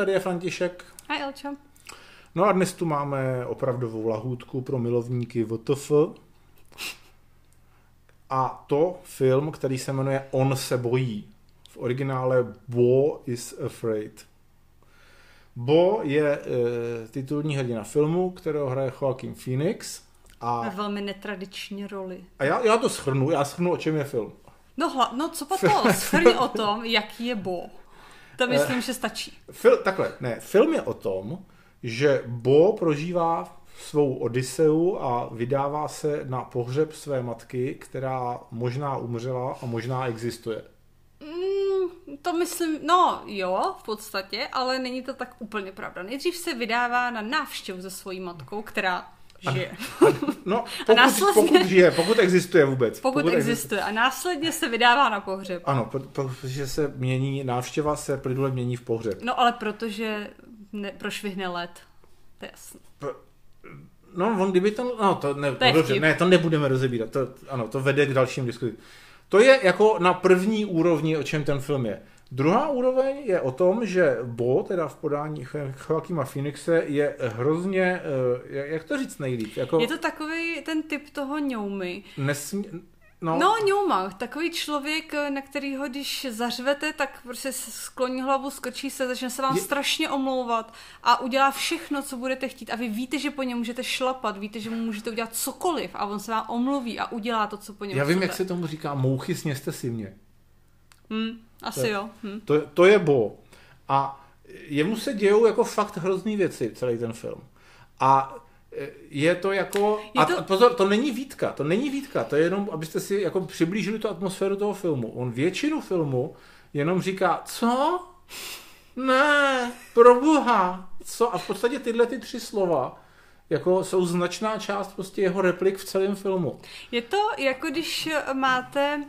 tady je František. A Elča. No a dnes tu máme opravdovou lahůdku pro milovníky VTF. A to film, který se jmenuje On se bojí. V originále Bo is Afraid. Bo je e, titulní hrdina filmu, kterého hraje Joaquin Phoenix. A, Ve velmi netradiční roli. A já, já to schrnu, já schrnu, o čem je film. No, hla, no co to? Schrni o tom, jaký je Bo. To myslím, uh, že stačí. Fil, takhle, ne, film je o tom, že Bo prožívá svou Odiseu a vydává se na pohřeb své matky, která možná umřela a možná existuje. Mm, to myslím, no jo, v podstatě, ale není to tak úplně pravda. Nejdřív se vydává na návštěvu se svojí matkou, která žije. A, a, no, pokud, následně, pokud žije, pokud existuje vůbec. Pokud, pokud existuje. A následně se vydává na pohřeb. Ano, protože se mění, návštěva se plynule mění v pohřeb. No ale protože ne, prošvihne let. To je jasný. No, on kdyby to... No, to, ne, to no, dobře, ne, to nebudeme rozebírat. To, ano, to vede k dalším diskuzím. To je jako na první úrovni, o čem ten film je. Druhá úroveň je o tom, že Bo, teda v podání Joaquima Phoenixe, je hrozně, eh, jak to říct nejlíp? Jako, je to takový ten typ toho ňoumy. Nesmí, No, no ňouma, takový člověk, na kterýho když zařvete, tak prostě skloní hlavu, skočí se, začne se vám je... strašně omlouvat a udělá všechno, co budete chtít. A vy víte, že po něm můžete šlapat, víte, že mu můžete udělat cokoliv a on se vám omluví a udělá to, co po něm Já vím, chcete. jak se tomu říká, mouchy sněste si mě. Hmm, asi to, jo. Hm. To, to je Bo. A jemu se dějou jako fakt hrozný věci, celý ten film. A je to jako... Je to... A pozor, to není výtka, to není výtka, to je jenom, abyste si jako přiblížili tu atmosféru toho filmu. On většinu filmu jenom říká, co? Ne, proboha, co? A v podstatě tyhle ty tři slova jako jsou značná část prostě jeho replik v celém filmu. Je to jako když máte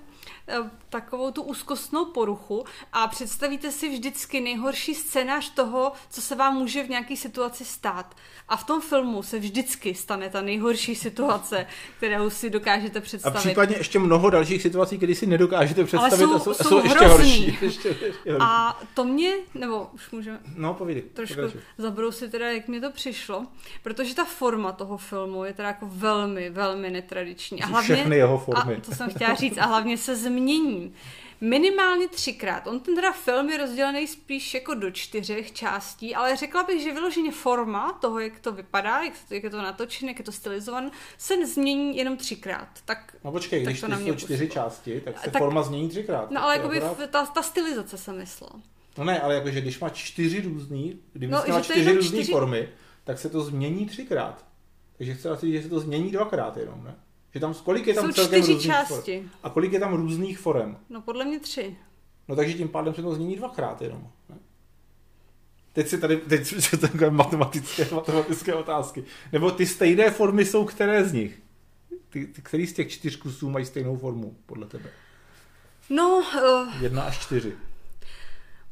takovou tu úzkostnou poruchu a představíte si vždycky nejhorší scénář toho, co se vám může v nějaké situaci stát. A v tom filmu se vždycky stane ta nejhorší situace, kterou si dokážete představit. A případně ještě mnoho dalších situací, které si nedokážete představit Ale jsou, a jsou, jsou, jsou ještě horší. Ještě, ještě horší. A to mě, nebo už můžeme no, povídej, trošku zabrousit teda, jak mi to přišlo, protože ta forma toho filmu je teda jako velmi, velmi netradiční. A hlavně, Všechny jeho formy. A to jsem chtěla říct, a hlavně se změní. Minimálně třikrát. On ten teda film je rozdělený spíš jako do čtyřech částí, ale řekla bych, že vyloženě forma toho, jak to vypadá, jak, to, jak je to natočené, jak je to stylizované, se změní jenom třikrát. Tak, no počkej, tak když to na jsou čtyři části, tak se tak, forma změní třikrát. No ale jakoby ta, ta stylizace se myslela. No ne, ale jakože když má čtyři různý, kdyby no, měla čtyři různé čtyři... formy, tak se to změní třikrát. Takže chci říct, že se to změní dvakrát jenom, ne? Že tam, kolik je tam Jsou celkem čtyři části. Forem? A kolik je tam různých forem? No podle mě tři. No takže tím pádem se to změní dvakrát jenom. Ne? Teď si tady, teď jsou takové matematické, matematické otázky. Nebo ty stejné formy jsou které z nich? Ty, ty, který z těch čtyř kusů mají stejnou formu, podle tebe? No... Uh, Jedna až čtyři.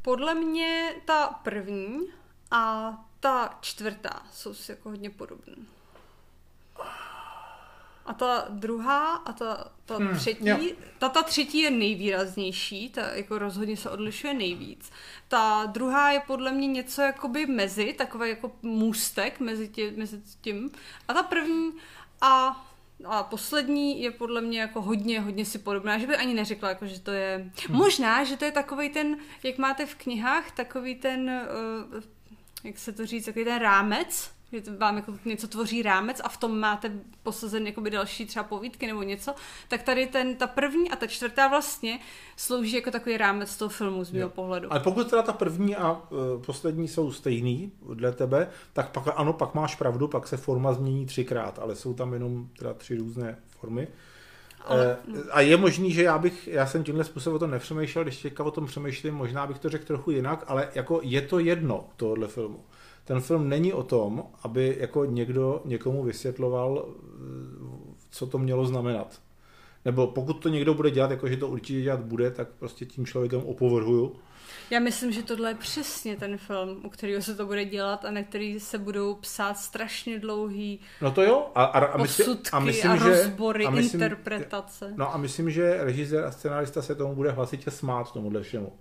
Podle mě ta první a ta čtvrtá jsou si jako hodně podobné. A ta druhá a ta, ta hmm, třetí, ta, ta třetí je nejvýraznější, ta jako rozhodně se odlišuje nejvíc. Ta druhá je podle mě něco jakoby mezi, takový jako můstek mezi, tě, mezi tím. A ta první a a poslední je podle mě jako hodně, hodně si podobná, že by ani neřekla, jako, že to je... Hmm. Možná, že to je takový ten, jak máte v knihách, takový ten, uh, jak se to říct, takový ten rámec, že vám jako něco tvoří rámec a v tom máte posazen jakoby další třeba povídky nebo něco, tak tady ten, ta první a ta čtvrtá vlastně slouží jako takový rámec toho filmu z mého pohledu. Ale pokud teda ta první a uh, poslední jsou stejný dle tebe, tak pak ano, pak máš pravdu, pak se forma změní třikrát, ale jsou tam jenom teda tři různé formy. Ale, uh, a je možný, že já bych, já jsem tímhle způsobem o tom nepřemýšlel, když teďka o tom přemýšlím, možná bych to řekl trochu jinak, ale jako je to jedno tohle filmu ten film není o tom, aby jako někdo někomu vysvětloval, co to mělo znamenat. Nebo pokud to někdo bude dělat, jako že to určitě dělat bude, tak prostě tím člověkem opovrhuju. Já myslím, že tohle je přesně ten film, u kterého se to bude dělat a na který se budou psát strašně dlouhý No to jo. A, a, a, myslím, a, myslím, a rozbory, a myslím, interpretace. No a myslím, že režisér a scenárista se tomu bude hlasitě smát, tomuhle všemu.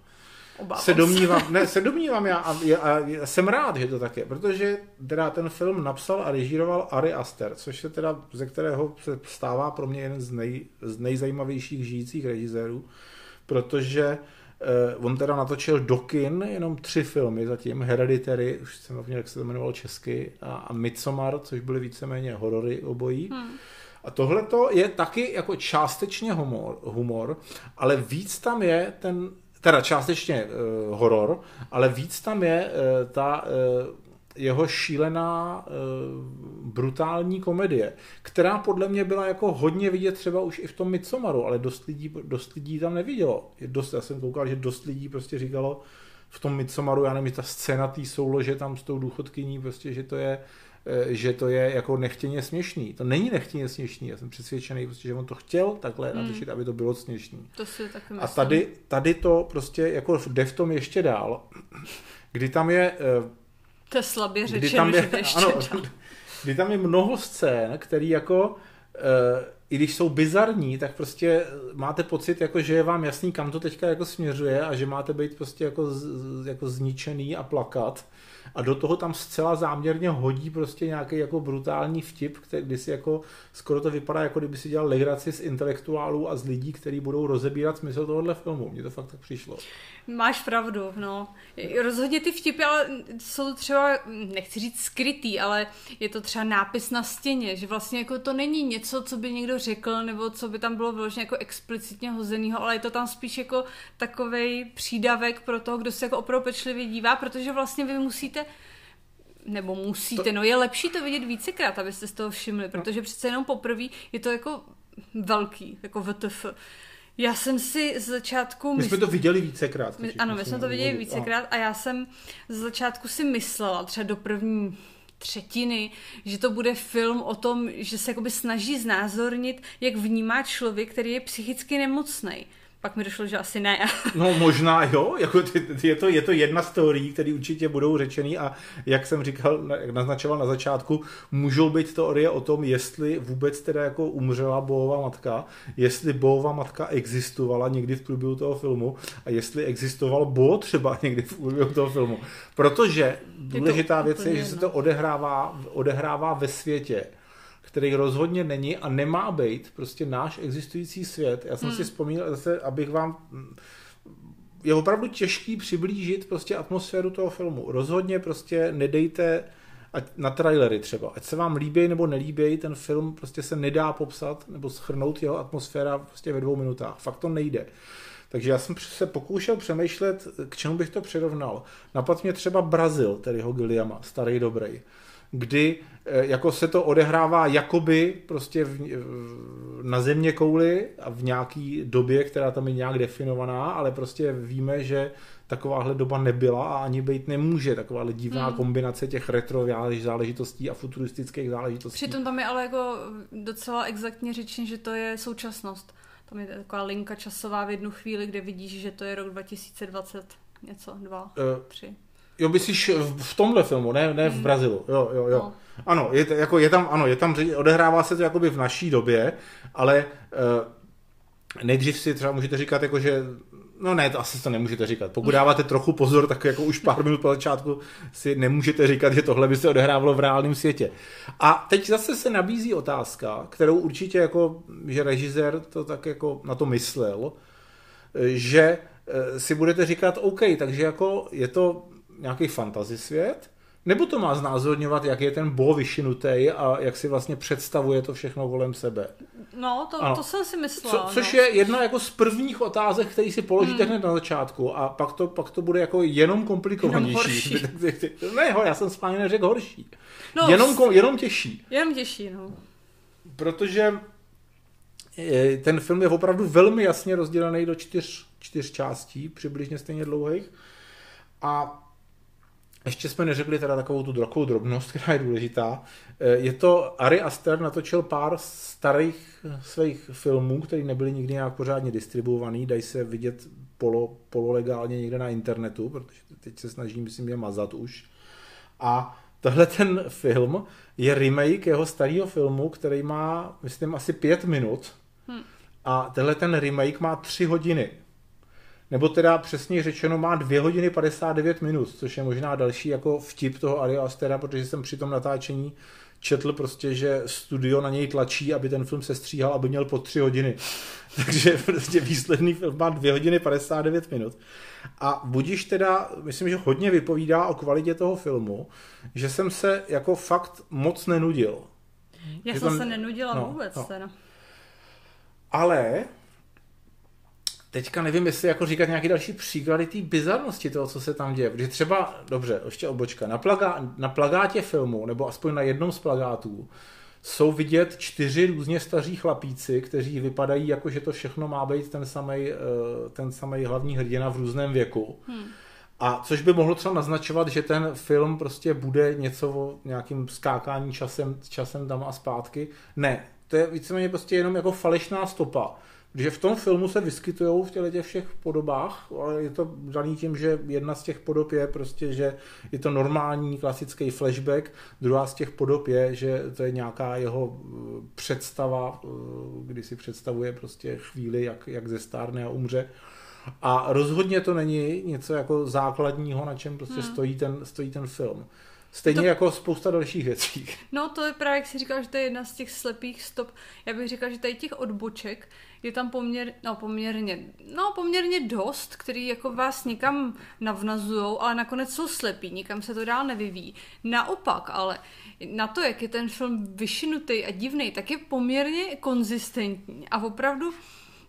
Obávám se domnívám, ne, se domnívám já a, a, a jsem rád, že to tak je, protože teda ten film napsal a režíroval Ari Aster, což se teda, ze kterého se stává pro mě jeden z, nej, z nejzajímavějších žijících režisérů, protože eh, on teda natočil do kin jenom tři filmy zatím, Hereditary, už jsem zapomněl, jak se to jmenovalo česky, a, a Midsommar, což byly víceméně horory obojí. Hmm. A tohle je taky jako částečně humor, humor, ale víc tam je ten, teda částečně uh, horor, ale víc tam je uh, ta uh, jeho šílená uh, brutální komedie, která podle mě byla jako hodně vidět třeba už i v tom Midsomaru, ale dost lidí, dost lidí tam nevidělo. Je dost, já jsem koukal, že dost lidí prostě říkalo v tom Midsomaru, já nevím, ta scéna té soulože tam s tou důchodkyní, prostě, že to je Eh, že to je jako nechtěně směšný. To není nechtěně směšný, já jsem přesvědčený, prostě, že on to chtěl takhle mm. natočit, aby to bylo směšný. To si taky A tady, tady to prostě jako jde v tom ještě dál, kdy tam je... Eh, to je slabě řečeno, kdy tam je, že ještě ano, dál. Kdy tam je mnoho scén, který jako eh, i když jsou bizarní, tak prostě máte pocit, jako, že je vám jasný, kam to teďka jako směřuje a že máte být prostě jako, jako zničený a plakat a do toho tam zcela záměrně hodí prostě nějaký jako brutální vtip, který, kdy si jako skoro to vypadá, jako kdyby si dělal legraci z intelektuálů a z lidí, kteří budou rozebírat smysl tohohle filmu. Mně to fakt tak přišlo. Máš pravdu, no. Rozhodně ty vtipy, ale jsou třeba, nechci říct skrytý, ale je to třeba nápis na stěně, že vlastně jako to není něco, co by někdo řekl, nebo co by tam bylo vyloženě jako explicitně hozenýho, ale je to tam spíš jako takovej přídavek pro toho, kdo se jako opravdu pečlivě dívá, protože vlastně vy musíte nebo musíte, to... no je lepší to vidět vícekrát, abyste z toho všimli, protože přece jenom poprvé je to jako velký, jako VTF. Já jsem si z začátku... My jsme to viděli vícekrát. My, ano, my jsme to viděli vícekrát a já jsem z začátku si myslela, třeba do první třetiny, že to bude film o tom, že se snaží znázornit, jak vnímá člověk, který je psychicky nemocný. Pak mi došlo, že asi ne. no možná jo, jako je, to, je to jedna z teorií, které určitě budou řečený a jak jsem říkal, jak naznačoval na začátku, můžou být teorie o tom, jestli vůbec teda jako umřela Bohová matka, jestli Bohová matka existovala někdy v průběhu toho filmu a jestli existoval Bo třeba někdy v průběhu toho filmu. Protože důležitá věc je, že se to odehrává, odehrává ve světě který rozhodně není a nemá být prostě náš existující svět. Já jsem hmm. si vzpomínal zase, abych vám je opravdu těžký přiblížit prostě atmosféru toho filmu. Rozhodně prostě nedejte ať na trailery třeba. Ať se vám líbí nebo nelíbí, ten film prostě se nedá popsat nebo schrnout jeho atmosféra prostě ve dvou minutách. Fakt to nejde. Takže já jsem se pokoušel přemýšlet, k čemu bych to přirovnal. Napad mě třeba Brazil, tedy ho Gilliama, starý dobrý kdy eh, jako se to odehrává jakoby prostě v, na země kouli a v nějaký době, která tam je nějak definovaná, ale prostě víme, že takováhle doba nebyla a ani být nemůže. Takováhle divná hmm. kombinace těch retro záležitostí a futuristických záležitostí. Přitom tam je ale jako docela exaktně řečeno, že to je současnost. Tam je taková linka časová v jednu chvíli, kde vidíš, že to je rok 2020 něco, dva, uh, tři. Jo, myslíš v tomhle filmu, ne, ne v hmm. Brazilu. Jo, jo, jo. No. Ano, je, jako je tam, ano, je tam, odehrává se to jakoby v naší době, ale uh, nejdřív si třeba můžete říkat, jako, že No ne, to asi to nemůžete říkat. Pokud dáváte trochu pozor, tak jako už pár minut po začátku si nemůžete říkat, že tohle by se odehrávalo v reálném světě. A teď zase se nabízí otázka, kterou určitě jako, že režisér to tak jako na to myslel, že eh, si budete říkat, OK, takže jako je to nějaký fantasy svět, nebo to má znázorňovat, jak je ten bo vyšinutý a jak si vlastně představuje to všechno kolem sebe? No, to, to jsem si myslela. Co, což no. je jedna jako z prvních otázek, který si položíte hmm. hned na začátku a pak to, pak to bude jako jenom komplikovanější. Jenom ne, ho, já jsem spáně neřekl horší. No, jenom, jenom těžší. Jenom těžší, no. Protože eh, ten film je opravdu velmi jasně rozdělený do čtyř, čtyř částí, přibližně stejně dlouhých. A ještě jsme neřekli teda takovou tu takovou drobnost, která je důležitá. Eh, je to, Ari Aster natočil pár starých svých filmů, které nebyly nikdy nějak pořádně distribuovaný, dají se vidět polo, pololegálně někde na internetu, protože teď se snažím, myslím, je mazat už. A tohle ten film je remake jeho starého filmu, který má, myslím, asi pět minut. Hmm. A tenhle ten remake má tři hodiny. Nebo teda přesně řečeno má 2 hodiny 59 minut, což je možná další jako vtip toho Ari Astera, protože jsem při tom natáčení četl prostě, že studio na něj tlačí, aby ten film se stříhal, aby měl po 3 hodiny. Takže prostě výsledný film má 2 hodiny 59 minut. A budíš teda, myslím, že hodně vypovídá o kvalitě toho filmu, že jsem se jako fakt moc nenudil. Já jsem to... se nenudila no, vůbec no. teda. Ale teďka nevím, jestli jako říkat nějaký další příklady té bizarnosti toho, co se tam děje. Protože třeba, dobře, ještě obočka, na, plagá, na plagátě filmu, nebo aspoň na jednom z plagátů, jsou vidět čtyři různě staří chlapíci, kteří vypadají jako, že to všechno má být ten samý eh, ten samej hlavní hrdina v různém věku. Hmm. A což by mohlo třeba naznačovat, že ten film prostě bude něco o nějakým skákání časem, časem tam a zpátky. Ne, to je víceméně prostě jenom jako falešná stopa že v tom filmu se vyskytují v těle těch všech podobách, ale je to daný tím, že jedna z těch podob je prostě, že je to normální klasický flashback, druhá z těch podob je, že to je nějaká jeho eh, představa, eh, kdy si představuje prostě chvíli, jak, jak ze stárne a umře. A rozhodně to není něco jako základního, na čem prostě hmm. stojí, ten, stojí ten film. Stejně to... jako spousta dalších věcí. No to je právě, jak jsi říkal, že to je jedna z těch slepých stop. Já bych říkal, že tady těch odboček je tam poměr, no, poměrně, no, poměrně dost, který jako vás někam navnazujou, ale nakonec jsou slepí, nikam se to dál nevyvíjí. Naopak, ale na to, jak je ten film vyšinutý a divný, tak je poměrně konzistentní a opravdu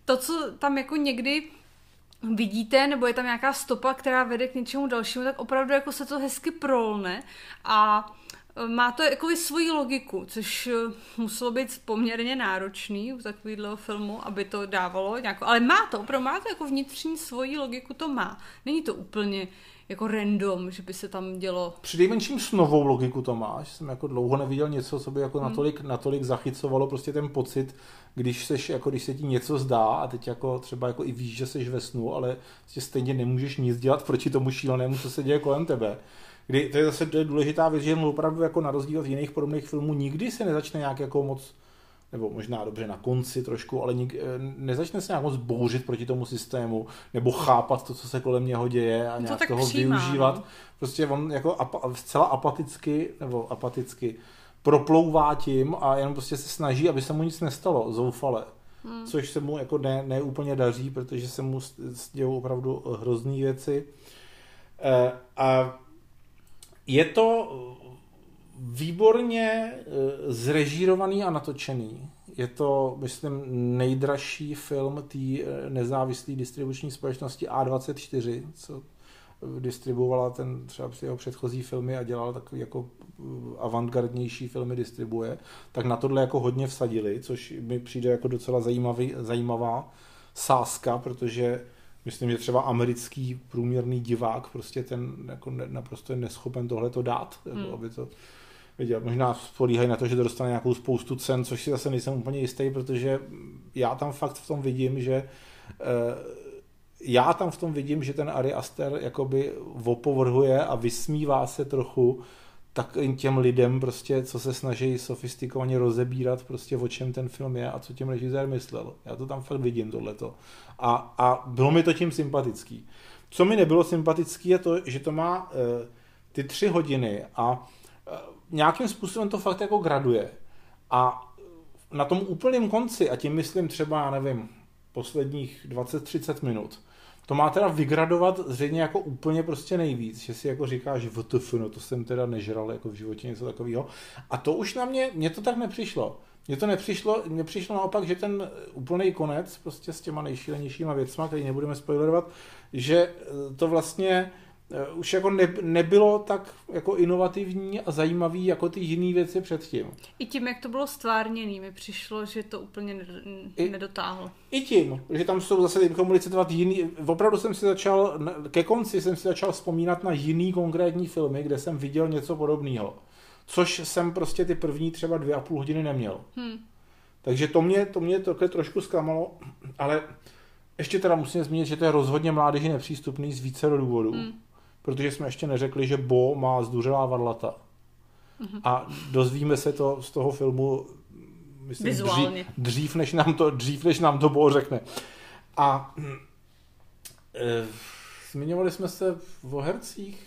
to, co tam jako někdy vidíte, nebo je tam nějaká stopa, která vede k něčemu dalšímu, tak opravdu jako se to hezky prolne a má to jako svoji logiku, což e, muselo být poměrně náročný u takového filmu, aby to dávalo nějakou, ale má to, opravdu má to jako vnitřní svoji logiku, to má. Není to úplně jako random, že by se tam dělo. Přinejmenším s novou logiku to máš. Jsem jako dlouho neviděl něco, co by jako hmm. natolik, natolik zachycovalo prostě ten pocit, když, seš, jako, když se ti něco zdá a teď jako třeba jako i víš, že jsi ve snu, ale prostě stejně nemůžeš nic dělat proti tomu šílenému, co se děje kolem tebe. Kdy to je zase důležitá věc, že opravdu jako na rozdíl od jiných podobných filmů nikdy se nezačne nějak jako moc nebo možná dobře na konci trošku, ale nik, nezačne se nějak moc bouřit proti tomu systému, nebo chápat to, co se kolem něho děje a nějak to toho přijímá, využívat. No? Prostě on jako ap, zcela apaticky, nebo apaticky, proplouvá tím a jenom prostě se snaží, aby se mu nic nestalo, zoufale. Hmm. Což se mu jako ne, ne úplně daří, protože se mu dějou opravdu hrozný věci. E, a je to výborně e, zrežírovaný a natočený. Je to, myslím, nejdražší film té e, nezávislé distribuční společnosti A24, co distribuovala ten třeba jeho předchozí filmy a dělal takový jako avantgardnější filmy distribuje, tak na tohle jako hodně vsadili, což mi přijde jako docela zajímavý, zajímavá sázka, protože myslím, že třeba americký průměrný divák prostě ten jako ne, naprosto je neschopen tohle to dát, jako hmm. aby to viděl. Možná spolíhají na to, že to dostane nějakou spoustu cen, což si zase nejsem úplně jistý, protože já tam fakt v tom vidím, že eh, já tam v tom vidím, že ten Ari Aster jakoby opovrhuje a vysmívá se trochu tak těm lidem prostě, co se snaží sofistikovaně rozebírat prostě o čem ten film je a co tím režisér myslel. Já to tam fakt vidím tohleto. A, a bylo mi to tím sympatický. Co mi nebylo sympatický je to, že to má e, ty tři hodiny a e, nějakým způsobem to fakt jako graduje. A na tom úplném konci, a tím myslím třeba, já nevím, posledních 20-30 minut, to má teda vygradovat zřejmě jako úplně prostě nejvíc, že si jako říkáš, VTF, no to jsem teda nežral jako v životě něco takového. A to už na mě, mně to tak nepřišlo. Mně to nepřišlo, mně přišlo naopak, že ten úplný konec prostě s těma nejšílenějšíma věcma, který nebudeme spoilerovat, že to vlastně už jako ne, nebylo tak jako inovativní a zajímavý jako ty jiné věci předtím. I tím, jak to bylo stvárněný, mi přišlo, že to úplně nedotáhlo. I tím, že tam jsou zase, mohli citovat jiný, opravdu jsem si začal, ke konci jsem si začal vzpomínat na jiný konkrétní filmy, kde jsem viděl něco podobného. Což jsem prostě ty první třeba dvě a půl hodiny neměl. Hmm. Takže to mě, to mě takhle trošku zklamalo, ale ještě teda musím zmínit, že to je rozhodně mládeži nepřístupný z více důvodů. Hmm protože jsme ještě neřekli, že Bo má zduřelá varlata. Mm-hmm. A dozvíme se to z toho filmu myslím, dřív, dřív, než nám to, dřív, než nám to Bo řekne. A E, zmiňovali jsme se o hercích.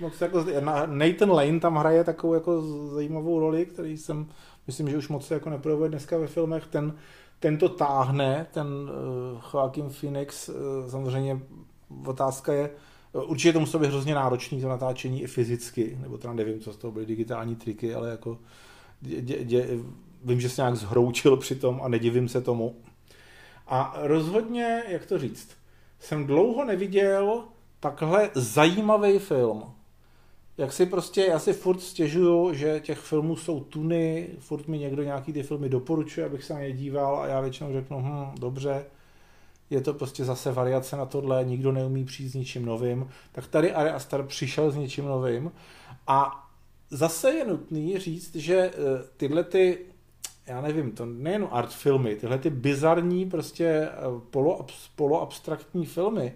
Moc jako, Nathan Lane tam hraje takovou jako zajímavou roli, který jsem, myslím, že už moc se jako neprojevuje dneska ve filmech. Ten, ten to táhne, ten uh, Joaquin Phoenix, uh, samozřejmě otázka je, určitě to muselo být hrozně náročný to natáčení i fyzicky, nebo teda nevím, co z toho byly digitální triky, ale jako dě, dě, vím, že se nějak zhroučil při tom a nedivím se tomu. A rozhodně, jak to říct, jsem dlouho neviděl takhle zajímavý film. Jak si prostě, já si furt stěžuju, že těch filmů jsou tuny, furt mi někdo nějaký ty filmy doporučuje, abych se na ně díval a já většinou řeknu, hm, dobře, je to prostě zase variace na tohle, nikdo neumí přijít s ničím novým, tak tady Ari Aster přišel s něčím novým. A zase je nutný říct, že eh, tyhle ty, já nevím, to nejen art filmy, tyhle ty bizarní prostě eh, polo, poloabstraktní filmy,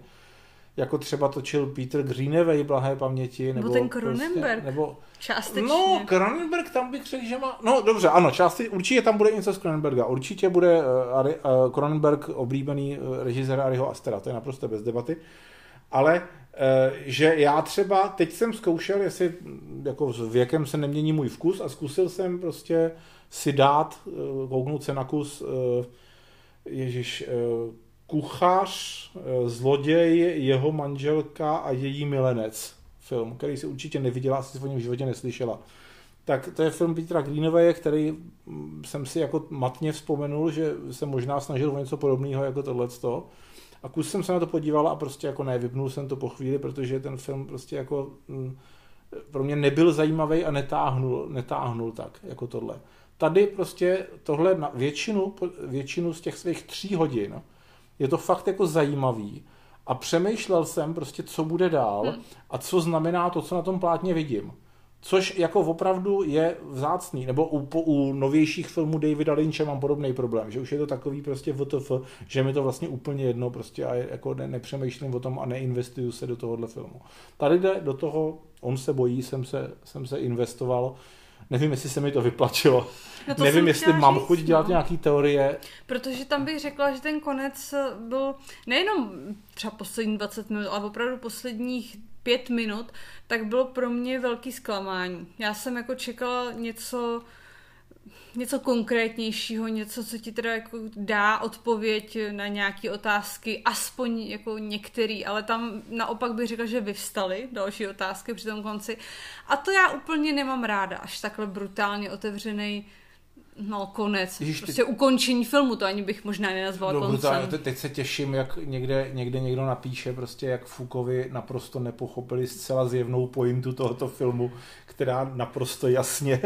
jako třeba točil Peter Greenaway, blahé paměti, nebo, nebo ten Cronenberg. Prostě, nebo, Částečně. No, Cronenberg tam bych řekl, že má... No dobře, ano, části, určitě tam bude něco z Cronenberga. Určitě bude uh, Ari, uh, Cronenberg oblíbený uh, režisér Ariho Astera, to je naprosto bez debaty. Ale že já třeba, teď jsem zkoušel, jestli jako s věkem se nemění můj vkus a zkusil jsem prostě si dát, kouknout se na kus, Ježíš, uh, kuchař, zloděj, jeho manželka a její milenec film, který si určitě neviděla, asi si o něm v životě neslyšela. Tak to je film Petra Greenaway, který mm, jsem si jako matně vzpomenul, že se možná snažil o něco podobného jako tohleto. A kus jsem se na to podíval a prostě jako ne, vypnul jsem to po chvíli, protože ten film prostě jako mm, pro mě nebyl zajímavý a netáhnul, netáhnul tak, jako tohle. Tady prostě tohle na většinu, většinu z těch svých tří hodin je to fakt jako zajímavý a přemýšlel jsem prostě, co bude dál hmm. a co znamená to, co na tom plátně vidím. Což jako opravdu je vzácný, nebo u, po, u novějších filmů Davida Lynche mám podobný problém, že už je to takový prostě VTF, že mi to vlastně úplně jedno prostě a jako ne, nepřemýšlím o tom a neinvestuju se do tohohle filmu. Tady jde do toho, on se bojí, jsem se, jsem se investoval, nevím, jestli se mi to vyplatilo. No to nevím, jestli mám chuť dělat no. nějaký teorie. Protože tam bych řekla, že ten konec byl nejenom třeba poslední 20 minut, ale opravdu posledních pět minut, tak bylo pro mě velký zklamání. Já jsem jako čekala něco něco konkrétnějšího, něco, co ti teda jako dá odpověď na nějaké otázky, aspoň jako některý, ale tam naopak bych řekla, že vyvstaly další otázky při tom konci. A to já úplně nemám ráda, až takhle brutálně otevřený No, konec. Ježiš, prostě ty... ukončení filmu, to ani bych možná nenazval no, koncem. Brutálně, teď se těším, jak někde, někde někdo napíše, prostě jak Fukovi naprosto nepochopili zcela zjevnou pointu tohoto filmu, která naprosto jasně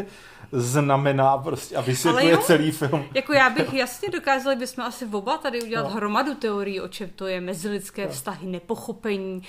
znamená prostě a vysvětluje celý film. Jako já bych jasně dokázali, bychom asi oba tady udělat no. hromadu teorií, o čem to je, mezilidské no. vztahy, nepochopení,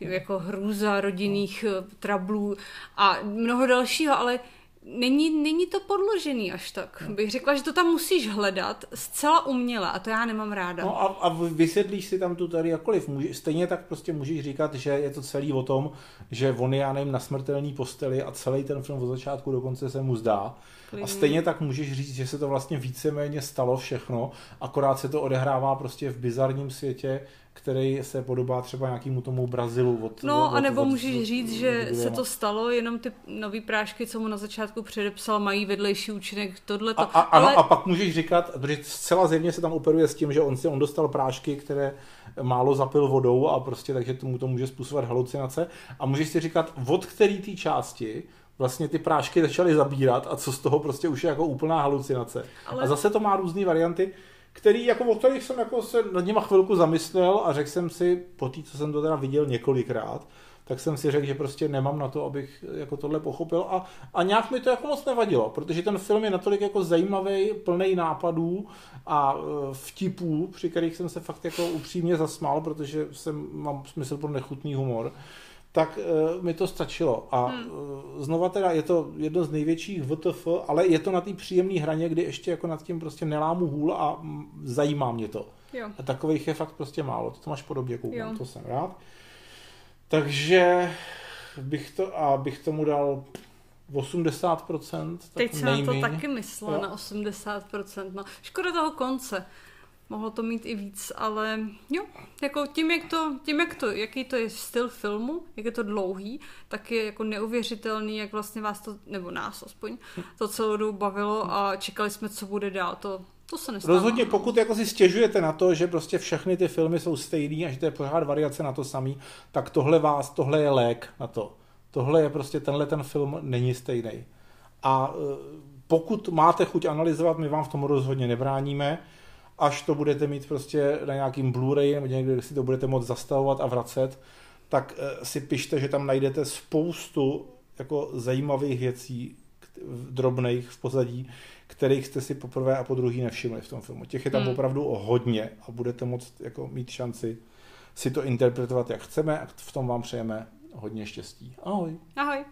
jako hrůza rodinných no. trablů a mnoho dalšího, ale není, není to podložený až tak. No. Bych řekla, že to tam musíš hledat zcela uměle a to já nemám ráda. No a, a vysvětlíš si tam tu tady jakkoliv. Může, stejně tak prostě můžeš říkat, že je to celý o tom, že on je, já nevím, na smrtelný posteli a celý ten film od začátku do konce se mu zdá. Klidně. A stejně tak můžeš říct, že se to vlastně víceméně stalo všechno, akorát se to odehrává prostě v bizarním světě, který se podobá třeba nějakému tomu Brazilu. Od, no, od, anebo od, můžeš od, říct, od, že od, se to stalo, jenom ty nové prášky, co mu na začátku předepsal, mají vedlejší účinek, tohle. A, a, ale... ano, a pak můžeš říkat, protože zcela zjevně se tam operuje s tím, že on si on dostal prášky, které málo zapil vodou a prostě takže tomu to může způsobovat halucinace. A můžeš si říkat, od který té části vlastně ty prášky začaly zabírat a co z toho prostě už je jako úplná halucinace. Ale... A zase to má různé varianty který, jako, o kterých jsem jako se nad nima chvilku zamyslel a řekl jsem si, po té, co jsem to teda viděl několikrát, tak jsem si řekl, že prostě nemám na to, abych jako tohle pochopil. A, a nějak mi to jako moc nevadilo, protože ten film je natolik jako zajímavý, plný nápadů a e, vtipů, při kterých jsem se fakt jako upřímně zasmál, protože jsem, mám smysl pro nechutný humor, tak uh, mi to stačilo. A hmm. uh, znova teda je to jedno z největších VTF, ale je to na té příjemné hraně, kdy ještě jako nad tím prostě nelámu hůl a m, zajímá mě to. Jo. A takových je fakt prostě málo. To, to máš podobně koukám, to jsem rád. Takže bych to, a bych tomu dal 80%. Tak Teď jsem na to taky myslela, jo. na 80%. No, škoda toho konce. Mohlo to mít i víc, ale jo, jako tím, jak to, tím, jak to, jaký to je styl filmu, jak je to dlouhý, tak je jako neuvěřitelný, jak vlastně vás to, nebo nás aspoň, to celou dobu bavilo a čekali jsme, co bude dál. To, to se nestává. Rozhodně, pokud jako si stěžujete na to, že prostě všechny ty filmy jsou stejný a že to je pořád variace na to samý, tak tohle vás, tohle je lék na to. Tohle je prostě, tenhle ten film není stejný. A e, pokud máte chuť analyzovat, my vám v tom rozhodně nebráníme, až to budete mít prostě na nějakým Blu-ray nebo někde, kde si to budete moct zastavovat a vracet, tak e, si pište, že tam najdete spoustu jako zajímavých věcí, drobných v pozadí, kterých jste si poprvé a po druhý nevšimli v tom filmu. Těch je tam hmm. opravdu o hodně a budete moct jako mít šanci si to interpretovat, jak chceme a v tom vám přejeme hodně štěstí. Ahoj. Ahoj.